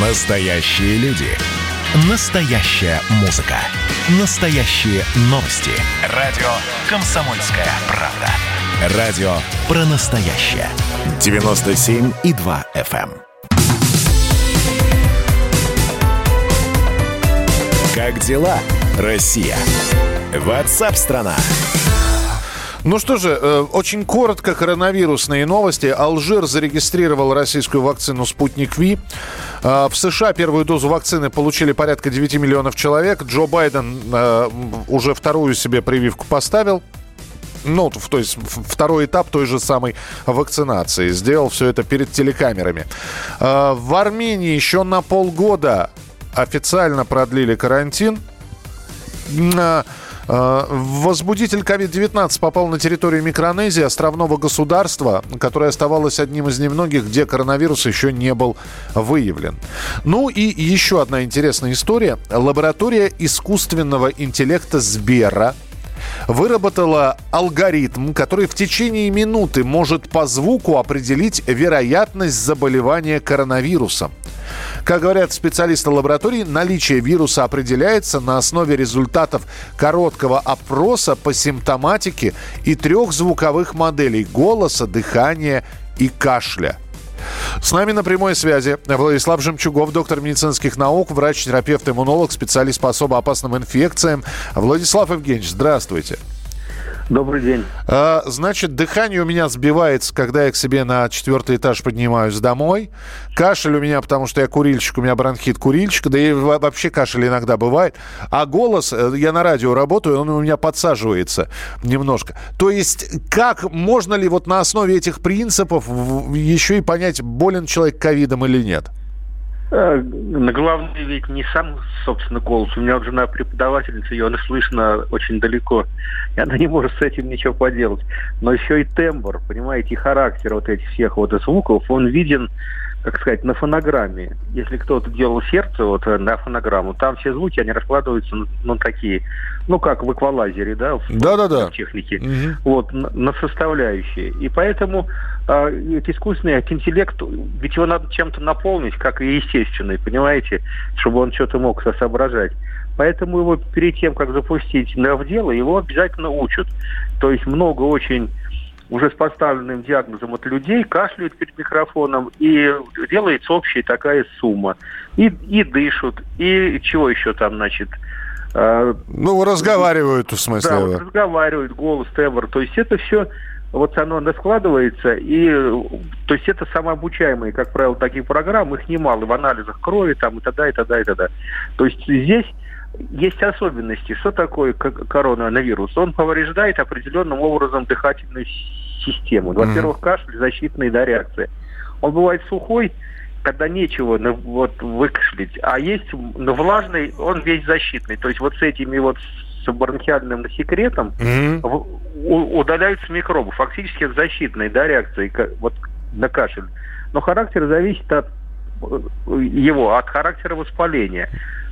Настоящие люди. Настоящая музыка. Настоящие новости. Радио «Комсомольская правда». Радио про настоящее. 97,2 FM. эм. Как дела, Россия? Ватсап-страна! Ну что же, э, очень коротко коронавирусные новости. Алжир зарегистрировал российскую вакцину «Спутник Ви». Э, В США первую дозу вакцины получили порядка 9 миллионов человек. Джо Байден э, уже вторую себе прививку поставил. Ну, то есть второй этап той же самой вакцинации. Сделал все это перед телекамерами. Э, В Армении еще на полгода официально продлили карантин. А, Возбудитель COVID-19 попал на территорию Микронезии, островного государства, которое оставалось одним из немногих, где коронавирус еще не был выявлен. Ну и еще одна интересная история. Лаборатория искусственного интеллекта Сбера выработала алгоритм, который в течение минуты может по звуку определить вероятность заболевания коронавирусом. Как говорят специалисты лаборатории, наличие вируса определяется на основе результатов короткого опроса по симптоматике и трех звуковых моделей – голоса, дыхания и кашля. С нами на прямой связи Владислав Жемчугов, доктор медицинских наук, врач-терапевт, иммунолог, специалист по особо опасным инфекциям. Владислав Евгеньевич, здравствуйте. Добрый день. А, Значит, дыхание у меня сбивается, когда я к себе на четвертый этаж поднимаюсь домой. Кашель у меня, потому что я курильщик, у меня бронхит курильщик, да и во- вообще кашель иногда бывает. А голос, э, я на радио работаю, он у меня подсаживается немножко. То есть, как, можно ли вот на основе этих принципов еще и понять, болен человек ковидом или нет? Э, На главный ведь не сам, собственно, голос. У меня вот жена преподавательница, ее слышно очень далеко. И она не может с этим ничего поделать. Но еще и тембр, понимаете, и характер вот этих всех вот звуков, он виден, как сказать, на фонограмме. Если кто-то делал сердце вот э, на фонограмму, там все звуки, они раскладываются на, на такие, ну, как в эквалайзере, да, в, Да-да-да. в технике. Мгм. вот, на, на составляющие. И поэтому э, искусственный интеллект, ведь его надо чем-то наполнить, как и естественный, понимаете, чтобы он что-то мог со- соображать. Поэтому его перед тем, как запустить в дело, его обязательно учат. То есть много очень уже с поставленным диагнозом от людей кашляют перед микрофоном, и делается общая такая сумма. И, и дышат, и чего еще там, значит, э, Ну, разговаривают, в смысле. да, вот разговаривают, голос, тембр. То есть это все, вот оно складывается, и то есть это самообучаемые, как правило, такие программы, их немало в анализах крови там и т.д. и т.д. и т.д. То есть здесь есть особенности. Что такое коронавирус? Он повреждает определенным образом дыхательную систему. Во-первых, кашель, защитная да, реакция. Он бывает сухой, когда нечего ну, вот, выкашлять, а есть ну, влажный, он весь защитный. То есть вот с этими вот с бронхиальным секретом в- у- удаляются микробы. Фактически это защитная да, реакция ка- вот, на кашель. Но характер зависит от э, его, от характера воспаления.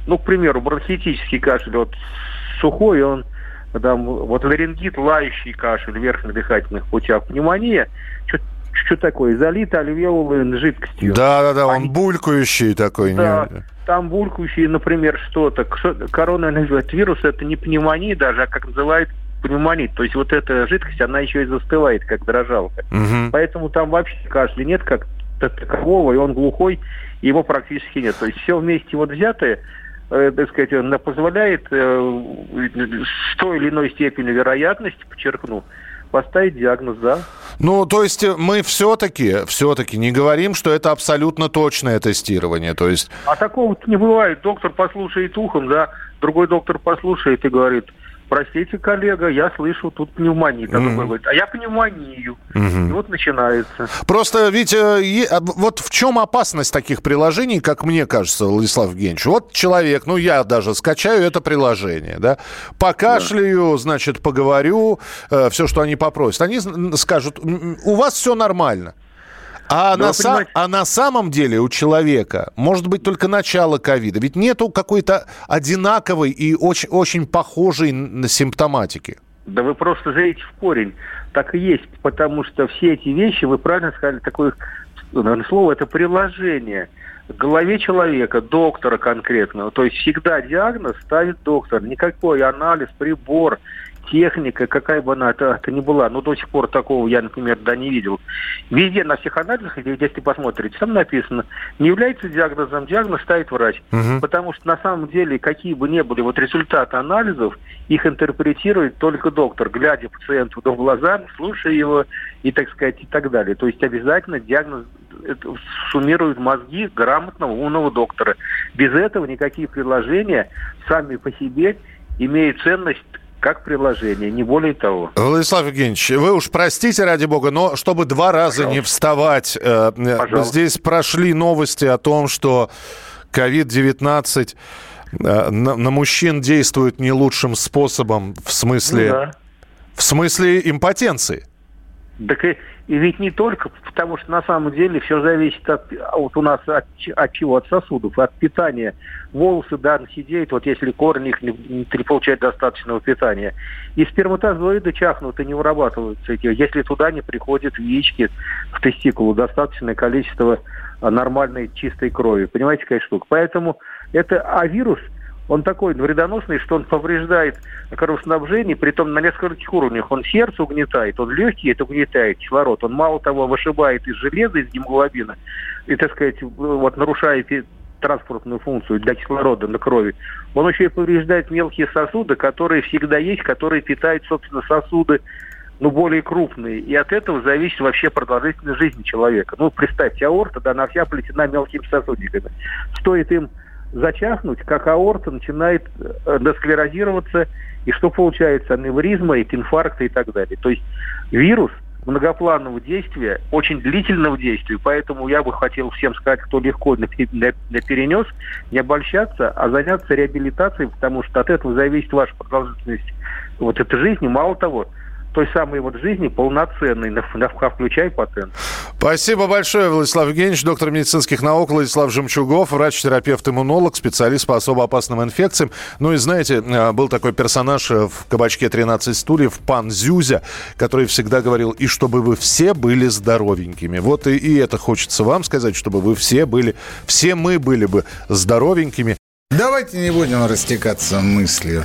Ну, к примеру, бронхитический кашель, вот сухой, он там, вот ларингит, лающий кашель в верхних дыхательных путях, пневмония, что, что такое, залито альвеолой жидкостью. Да-да-да, он Они- булькающий такой. не- Да, там булькающие, например, что-то. Кшо- Коронавирус это не пневмония даже, а как называют пневмонит. То есть вот эта жидкость, она еще и застывает, как дрожалка. Мгм. Поэтому там вообще кашля нет как та- такового, и он глухой, и его практически нет. То есть все вместе вот взятое, так сказать, на- позволяет э, с той или иной степени вероятности, подчеркну, поставить диагноз, да. Ну, то есть э, мы все-таки, все-таки не говорим, что это абсолютно точное тестирование. То есть, А такого не бывает. Доктор послушает ухом, да, другой доктор послушает и говорит, простите, коллега, я слышу тут другой говорит, а я пневмонию. И вот начинается. просто ведь э, е- а, вот в чем опасность таких приложений, как мне кажется, Владислав Евгеньевич? Вот человек, ну я даже скачаю это приложение, да, покашляю, значит, поговорю, все, что они попросят. Они скажут, «М, у вас все нормально. А, Да на понимаете- а на самом деле у человека может быть только начало ковида. Ведь нету какой-то одинаковой и очень, очень похожей на симптоматики. Да вы просто живете в корень. Так и есть, потому что все эти вещи, вы правильно сказали, такой наверное, слово, это приложение к голове человека, доктора конкретного. То есть всегда диагноз ставит доктор. Никакой анализ, прибор, техника, какая бы она это, это ни была, но до сих пор такого я, например, да не видел. Везде на всех анализах, если посмотрите, там написано, не является диагнозом, диагноз ставит врач. Угу. Потому что на самом деле, какие бы ни были вот результаты анализов, их интерпретирует только доктор, глядя пациенту в глаза, слушая его и, так сказать, и так далее. То есть обязательно диагноз суммирует мозги грамотного, умного доктора. Без этого никакие предложения сами по себе имеют ценность как приложение, не более того. Владислав Евгеньевич, вы уж простите, ради бога, но чтобы два раза Пожалуйста. не вставать, э, э, Пожалуйста. здесь прошли новости о том, что COVID-19 э, на, на мужчин действует не лучшим способом в смысле, ну, да. в смысле импотенции. Так и, и ведь не только, потому что на самом деле все зависит от, вот у нас от, от чего? От сосудов, от питания. Волосы, да, сидеют, вот если корни их не, не получают достаточного питания. И сперматозоиды чахнут и не вырабатываются эти, если туда не приходят яички в тестикулу, достаточное количество нормальной чистой крови. Понимаете, какая штука? Поэтому это, а вирус – он такой вредоносный, что он повреждает кровоснабжение, притом на нескольких уровнях. Он сердце угнетает, он легкие это угнетает, кислород. Он мало того вышибает из железа, из гемоглобина, и, так сказать, вот нарушает транспортную функцию для кислорода на крови. Он еще и повреждает мелкие сосуды, которые всегда есть, которые питают, собственно, сосуды ну, более крупные. И от этого зависит вообще продолжительность жизни человека. Ну, представьте, аорта, да, она вся плетена мелкими сосудиками. Стоит им зачахнуть, как аорта начинает э, десклерозироваться, и что получается? Аневризма, и инфаркты и так далее. То есть вирус многопланового действия, очень длительного действия, поэтому я бы хотел всем сказать, кто легко перенес, не обольщаться, а заняться реабилитацией, потому что от этого зависит ваша продолжительность вот этой жизни. Мало того, той самой вот жизни полноценной, включая патент. Спасибо большое, Владислав Евгеньевич, доктор медицинских наук Владислав Жемчугов, врач-терапевт-иммунолог, специалист по особо опасным инфекциям. Ну и знаете, э, был такой персонаж э, в кабачке 13 стульев, пан Зюзя, который всегда говорил, и чтобы вы все были здоровенькими. Вот и, и это хочется вам сказать, чтобы вы все были, все мы были бы здоровенькими. Давайте не будем растекаться мыслью.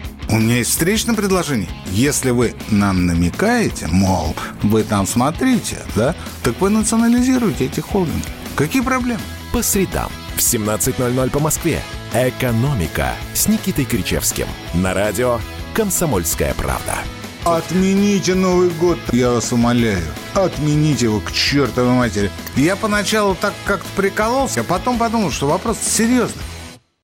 У меня есть встречное предложение. Если вы нам намекаете, мол, вы там смотрите, да, так вы национализируете эти холдинги. Какие проблемы? По средам в 17.00 по Москве. «Экономика» с Никитой Кричевским. На радио «Комсомольская правда». Отмените Новый год, я вас умоляю. Отмените его к чертовой матери. Я поначалу так как-то прикололся, а потом подумал, что вопрос серьезный.